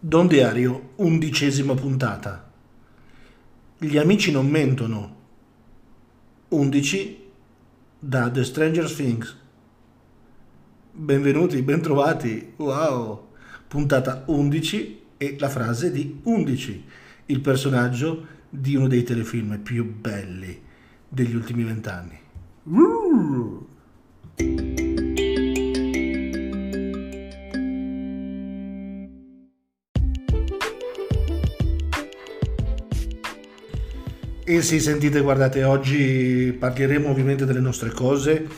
Don Diario, undicesima puntata. Gli amici non mentono. 11 da The Stranger Things. Benvenuti, bentrovati. Wow! Puntata 11 e la frase di 11, il personaggio di uno dei telefilm più belli degli ultimi vent'anni. Uh! E sì, sentite, guardate, oggi parleremo ovviamente delle nostre cose,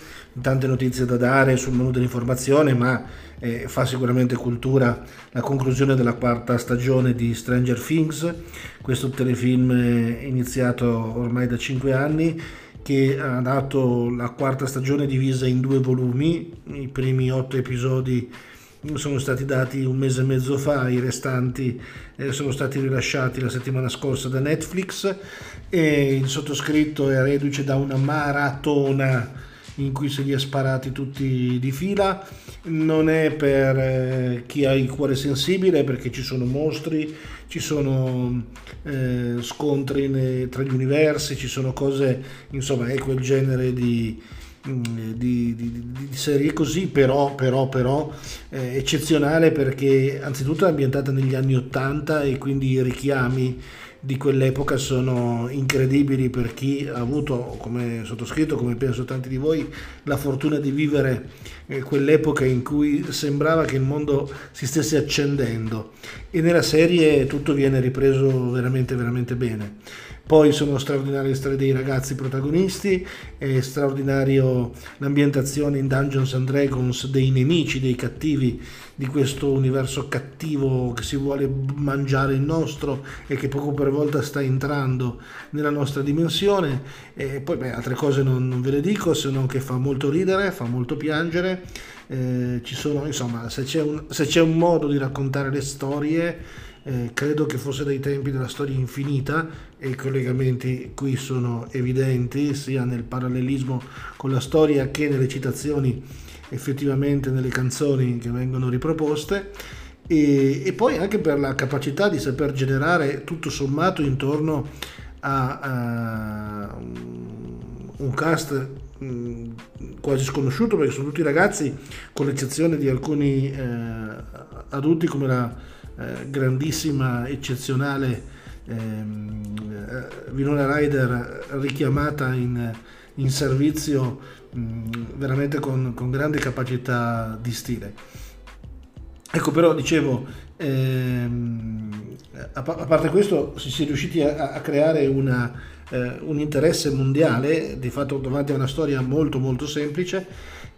tante notizie da dare sul mondo dell'informazione, ma eh, fa sicuramente cultura la conclusione della quarta stagione di Stranger Things, questo telefilm iniziato ormai da cinque anni che ha dato la quarta stagione divisa in due volumi, i primi otto episodi sono stati dati un mese e mezzo fa, i restanti eh, sono stati rilasciati la settimana scorsa da Netflix e il sottoscritto è reduce da una maratona in cui se li ha sparati tutti di fila. Non è per eh, chi ha il cuore sensibile perché ci sono mostri, ci sono eh, scontri ne, tra gli universi, ci sono cose, insomma è quel genere di, di, di, di, serie così, però, però, però eh, eccezionale perché anzitutto è ambientata negli anni 80 e quindi i richiami di quell'epoca sono incredibili per chi ha avuto, come sottoscritto, come penso tanti di voi, la fortuna di vivere quell'epoca in cui sembrava che il mondo si stesse accendendo e nella serie tutto viene ripreso veramente veramente bene. Poi sono straordinarie le storie dei ragazzi protagonisti, è straordinario l'ambientazione in Dungeons and Dragons dei nemici, dei cattivi di questo universo cattivo che si vuole mangiare il nostro e che poco per volta sta entrando nella nostra dimensione. E poi beh, altre cose non, non, ve le dico se non che fa molto ridere, fa molto piangere. Eh, ci sono, insomma, se c'è, un, se c'è un modo di raccontare le storie eh, credo che fosse dai tempi della storia infinita e i collegamenti qui sono evidenti sia nel parallelismo con la storia che nelle citazioni effettivamente nelle canzoni che vengono riproposte. E, e poi anche per la capacità di saper generare tutto sommato intorno a, a un cast quasi sconosciuto perché sono tutti ragazzi con l'eccezione di alcuni eh, adulti come la eh, grandissima, eccezionale ehm, eh, Vinona Rider richiamata in, in servizio mh, veramente con, con, grande capacità di stile. Ecco però dicevo, ehm, a, a, parte questo si è riusciti a, a creare una, eh, un interesse mondiale, di fatto davanti a una storia molto molto semplice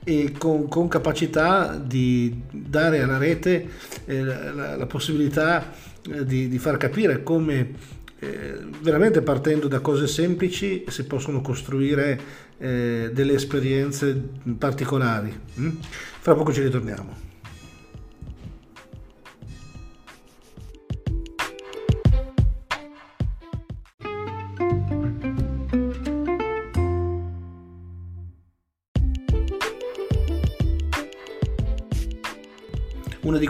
e con, con capacità di dare alla rete eh, la, la, possibilità eh, di, di, far capire come eh, veramente partendo da cose semplici si possono costruire eh, delle esperienze particolari. Mm? Fra poco ci ritorniamo.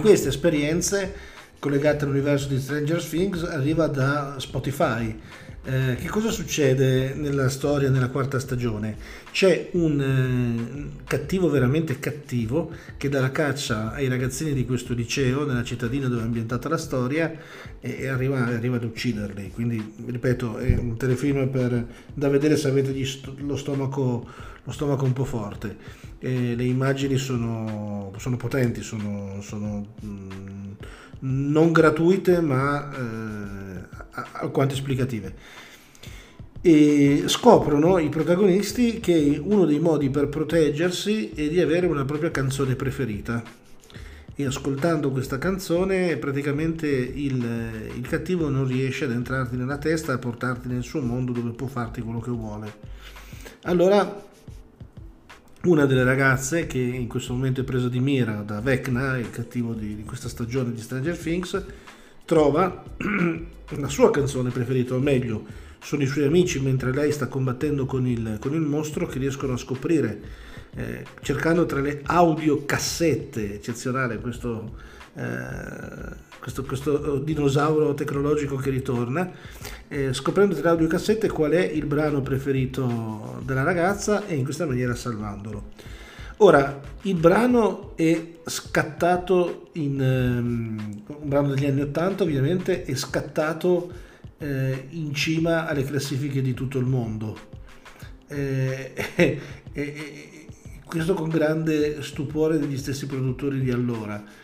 Queste esperienze collegate all'universo di Stranger Things arriva da Spotify. Eh, che cosa succede nella storia nella quarta stagione? C'è un eh, cattivo veramente cattivo che dà la caccia ai ragazzini di questo liceo nella cittadina dove è ambientata la storia e, e arriva, arriva, ad ucciderli. Quindi, ripeto, è un telefilm per, da vedere se avete st- lo, stomaco, lo stomaco un po' forte e le immagini sono, sono potenti, sono, sono mm, non gratuite ma eh, alquanto esplicative. E scoprono i protagonisti che uno dei modi per proteggersi è di avere una propria canzone preferita. E ascoltando questa canzone praticamente il, il cattivo non riesce ad entrarti nella testa a portarti nel suo mondo dove può farti quello che vuole. Allora una delle ragazze che in questo momento è presa di mira da Vecna, il cattivo di, di questa stagione di Stranger Things, trova la sua canzone preferita, o meglio, sono i suoi amici mentre lei sta combattendo con il, con il mostro che riescono a scoprire, eh, cercando tra le audiocassette, eccezionale questo, eh, questo, questo dinosauro tecnologico che ritorna, eh, scoprendo tra audiocassette qual è il brano preferito della ragazza e in questa maniera salvandolo. Ora, il brano è scattato in um, un brano degli anni 80 ovviamente, è scattato eh, in cima alle classifiche di tutto il mondo. Eh, eh, questo con grande stupore degli stessi produttori di allora.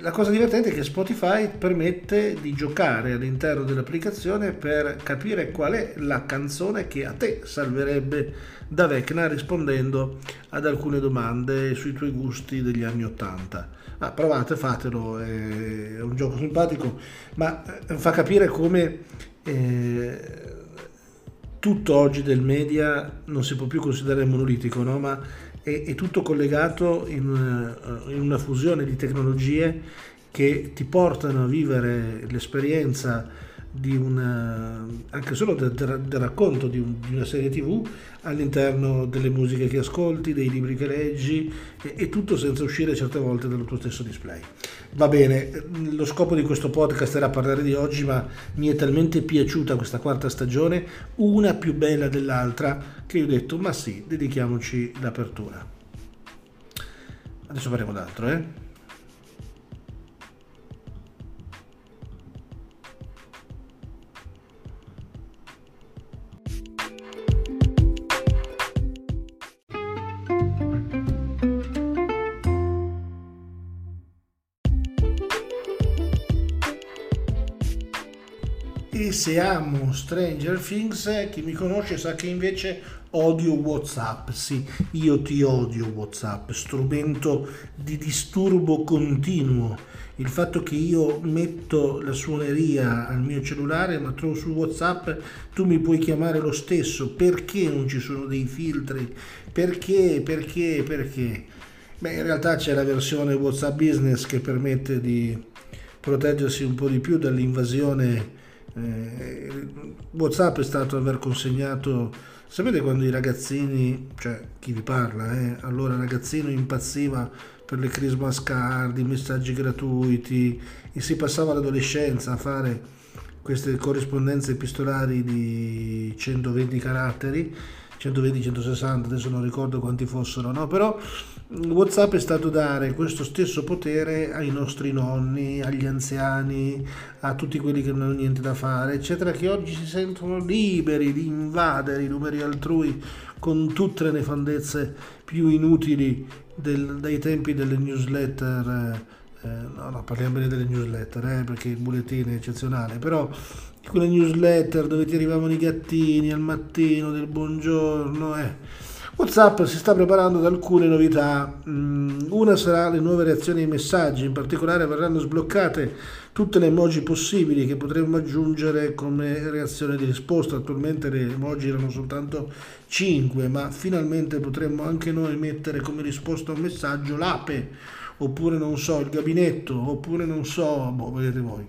La cosa divertente è che Spotify permette di giocare all'interno dell'applicazione per capire qual è la canzone che a te salverebbe da Vecna rispondendo ad alcune domande sui tuoi gusti degli anni 80. Ah, provate, fatelo, è un gioco simpatico, ma eh, fa capire come eh, tutto oggi del media non si può più considerare monolitico, no? ma è, è, tutto collegato in, eh, in una fusione di tecnologie che ti portano a vivere l'esperienza di una, anche solo del, del racconto di, un, di, una serie tv all'interno delle musiche che ascolti, dei libri che leggi e, e, tutto senza uscire certe volte dal tuo stesso display. Va bene, lo scopo di questo podcast era parlare di oggi, ma mi è talmente piaciuta questa quarta stagione, una più bella dell'altra, che io ho detto, ma sì, dedichiamoci l'apertura. Adesso faremo d'altro, eh? E se amo Stranger Things, chi mi conosce sa che invece odio WhatsApp. Sì, io ti odio WhatsApp, strumento di disturbo continuo. Il fatto che io metto la suoneria al mio cellulare, ma trovo su WhatsApp, tu mi puoi chiamare lo stesso. Perché non ci sono dei filtri? Perché? Perché? Perché? Beh, in realtà c'è la versione WhatsApp Business che permette di proteggersi un po' di più dall'invasione eh, Whatsapp è stato aver consegnato, sapete quando i ragazzini, cioè chi vi parla, eh, allora ragazzino impazziva per le Christmas card, i messaggi gratuiti e si passava l'adolescenza a fare queste corrispondenze epistolari di 120 caratteri 120, 160, adesso non ricordo quanti fossero, no? però WhatsApp è stato dare questo stesso potere ai nostri nonni, agli anziani, a tutti quelli che non hanno niente da fare, eccetera, che oggi si sentono liberi di invadere i numeri altrui con tutte le nefandezze più inutili del, dai tempi delle newsletter. Eh, no, no, parliamo bene delle newsletter, eh, perché il bulettino è eccezionale, però quelle newsletter dove ti arrivavano i gattini al mattino del buongiorno. Eh. WhatsApp si sta preparando ad alcune novità. Mm, una sarà le nuove reazioni ai messaggi, in particolare verranno sbloccate tutte le emoji possibili che potremmo aggiungere come reazione di risposta. Attualmente le emoji erano soltanto 5, ma finalmente potremmo anche noi mettere come risposta a un messaggio l'ape, oppure non so, il gabinetto, oppure non so, boh, vedete voi.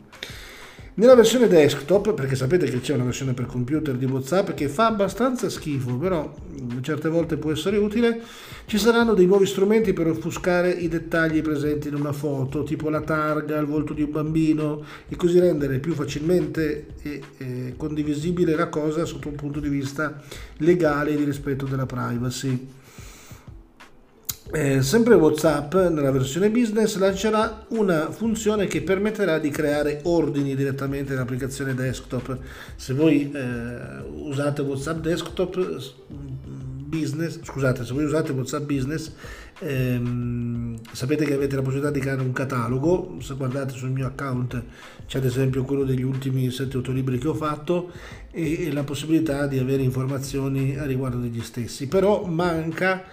Nella versione desktop, perché sapete che c'è una versione per computer di WhatsApp che fa abbastanza schifo, però mm, certe volte può essere utile, ci saranno dei nuovi strumenti per offuscare i dettagli presenti in una foto, tipo la targa, il volto di un bambino, e così rendere più facilmente e, e condivisibile la cosa sotto un punto di vista legale e di rispetto della privacy. Eh, sempre WhatsApp nella versione business lancerà una funzione che permetterà di creare ordini direttamente nell'applicazione desktop. Se voi eh, usate WhatsApp desktop business, scusate, se voi usate WhatsApp business, ehm, sapete che avete la possibilità di creare un catalogo. Se guardate sul mio account c'è ad esempio quello degli ultimi 7-8 libri che ho fatto e, e la possibilità di avere informazioni a riguardo degli stessi. Però manca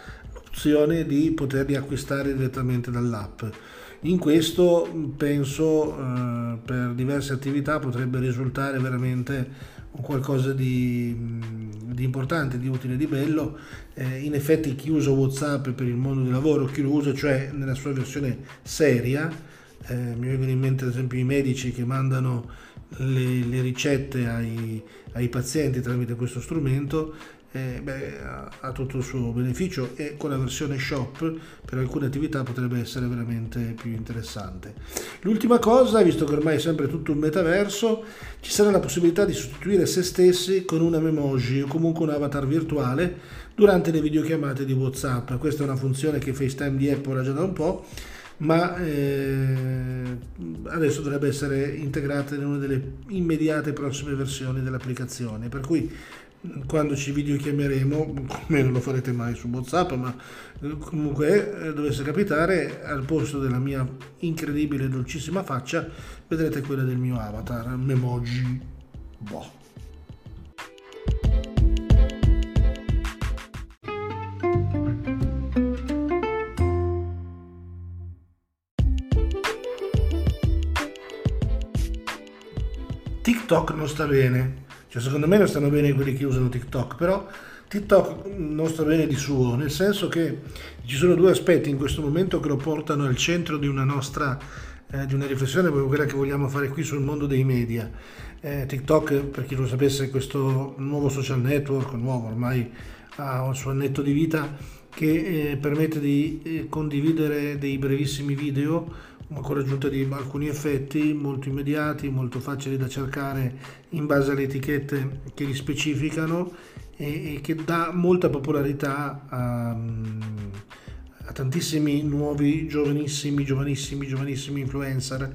opzione di poterli acquistare direttamente dall'app. In questo penso eh, per diverse attività potrebbe risultare veramente qualcosa di, di, importante, di utile, di bello. Eh, in effetti chi usa WhatsApp per il mondo del lavoro, chi lo usa cioè nella sua versione seria, eh, mi vengono in mente ad esempio i medici che mandano le, le ricette ai, ai, pazienti tramite questo strumento, eh, beh, ha, tutto il suo beneficio e con la versione shop per alcune attività potrebbe essere veramente più interessante. L'ultima cosa, visto che ormai è sempre tutto un metaverso, ci sarà la possibilità di sostituire se stessi con una memoji o comunque un avatar virtuale durante le videochiamate di WhatsApp. Questa è una funzione che FaceTime di Apple ha già da un po' ma eh, adesso dovrebbe essere integrata in una delle immediate prossime versioni dell'applicazione. Per cui quando ci videochiameremo, come non lo farete mai su WhatsApp, ma eh, comunque eh, dovesse capitare, al posto della mia incredibile e dolcissima faccia, vedrete quella del mio avatar, Memoji. Boh. TikTok non sta bene cioè, secondo me non stanno bene quelli che usano TikTok, però TikTok non sta bene di suo, nel senso che ci sono due aspetti in questo momento che lo portano al centro di una nostra eh, di una riflessione, proprio quella che vogliamo fare qui sul mondo dei media. Eh, TikTok, per chi lo sapesse, è questo nuovo social network, nuovo ormai ha un suo annetto di vita, che eh, permette di eh, condividere dei brevissimi video con l'aggiunta di alcuni effetti molto immediati, molto facili da cercare in base alle etichette che li specificano e, e che dà molta popolarità a, a, tantissimi nuovi, giovanissimi, giovanissimi, giovanissimi influencer.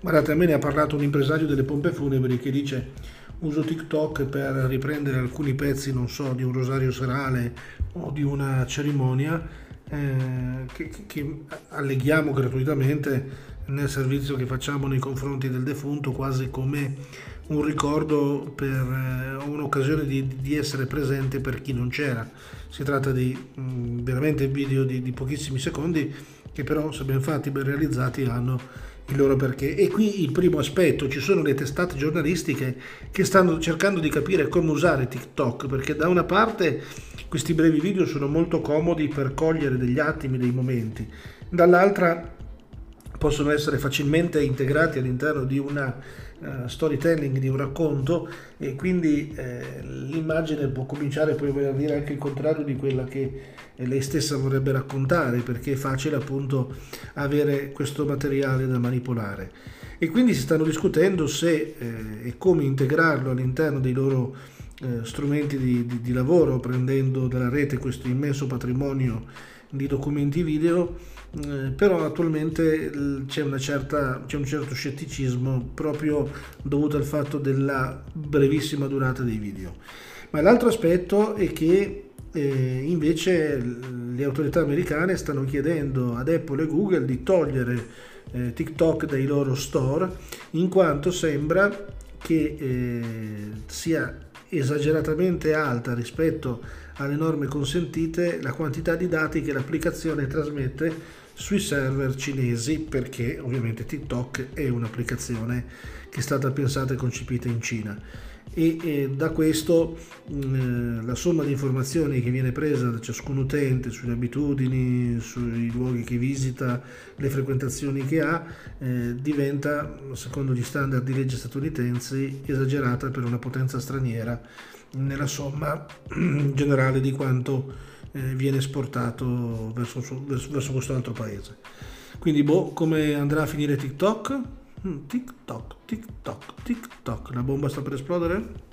Guardate, a me ne ha parlato un impresario delle pompe funebri che dice uso TikTok per riprendere alcuni pezzi, non so, di un rosario serale o di una cerimonia eh, che, che, alleghiamo gratuitamente nel servizio che facciamo nei confronti del defunto quasi come un ricordo per eh, un'occasione di, di, essere presente per chi non c'era. Si tratta di mh, mm, veramente video di, di, pochissimi secondi che però se ben fatti, ben realizzati hanno il loro perché. E qui il primo aspetto, ci sono le testate giornalistiche che stanno cercando di capire come usare TikTok perché da una parte questi brevi video sono molto comodi per cogliere degli attimi, dei momenti, dall'altra possono essere facilmente integrati all'interno di una uh, storytelling, di un racconto e quindi eh, l'immagine può cominciare poi a dire anche il contrario di quella che lei stessa vorrebbe raccontare perché è facile appunto avere questo materiale da manipolare. E quindi si stanno discutendo se eh, e come integrarlo all'interno dei loro eh, strumenti di, di, di, lavoro, prendendo dalla rete questo immenso patrimonio di documenti video, eh, però attualmente c'è, certa, c'è, un certo scetticismo proprio dovuto al fatto della brevissima durata dei video. Ma l'altro aspetto è che eh, invece le autorità americane stanno chiedendo ad Apple e Google di togliere eh, TikTok dai loro store in quanto sembra che eh, sia esageratamente alta rispetto alle norme consentite la quantità di dati che l'applicazione trasmette sui server cinesi perché ovviamente TikTok è un'applicazione che è stata pensata e concepita in Cina e, e da questo mh, mm, la somma di informazioni che viene presa da ciascun utente sulle abitudini, sui luoghi che visita, le frequentazioni che ha, eh, diventa, secondo gli standard di legge statunitensi, esagerata per una potenza straniera nella somma generale di quanto eh, viene esportato verso, verso, verso questo altro paese. Quindi, boh, come andrà a finire TikTok? Mm, tic toc, tic toc, tic toc. La bomba sta per esplodere?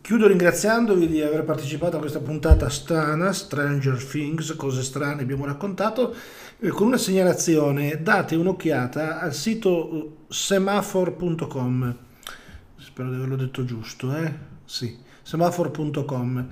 Chiudo ringraziandovi di aver partecipato a questa puntata strana, Stranger Things, cose strane abbiamo raccontato, eh, con una segnalazione, date un'occhiata al sito semafor.com, spero di averlo detto giusto, eh? Sì semafor.com.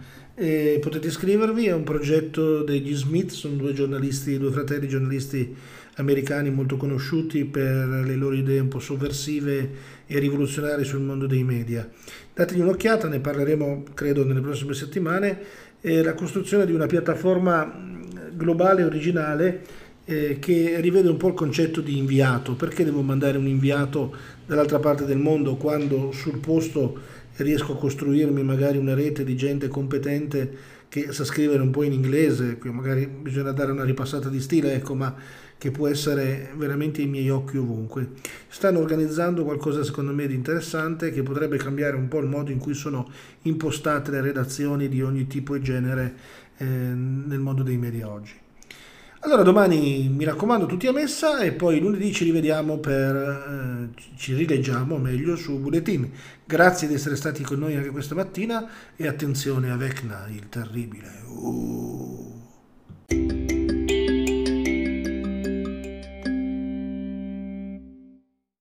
Potete iscrivervi, è un progetto degli Smith, sono due giornalisti, due fratelli giornalisti americani molto conosciuti per le loro idee un po' sovversive e rivoluzionarie sul mondo dei media. Dategli un'occhiata, ne parleremo credo nelle prossime settimane. È la costruzione di una piattaforma globale originale eh, che rivede un po' il concetto di inviato. Perché devo mandare un inviato dall'altra parte del mondo quando sul posto riesco a costruirmi magari una rete di gente competente che sa scrivere un po' in inglese, magari bisogna dare una ripassata di stile, ecco, ma che può essere veramente ai miei occhi ovunque. Stanno organizzando qualcosa secondo me di interessante che potrebbe cambiare un po' il modo in cui sono impostate le redazioni di ogni tipo e genere eh, nel mondo dei media oggi. Allora domani mi raccomando tutti a messa e poi lunedì ci rivediamo per, eh, ci rileggiamo meglio su Bulletin. Grazie di essere stati con noi anche questa mattina e attenzione a Vecna, il terribile. Uh.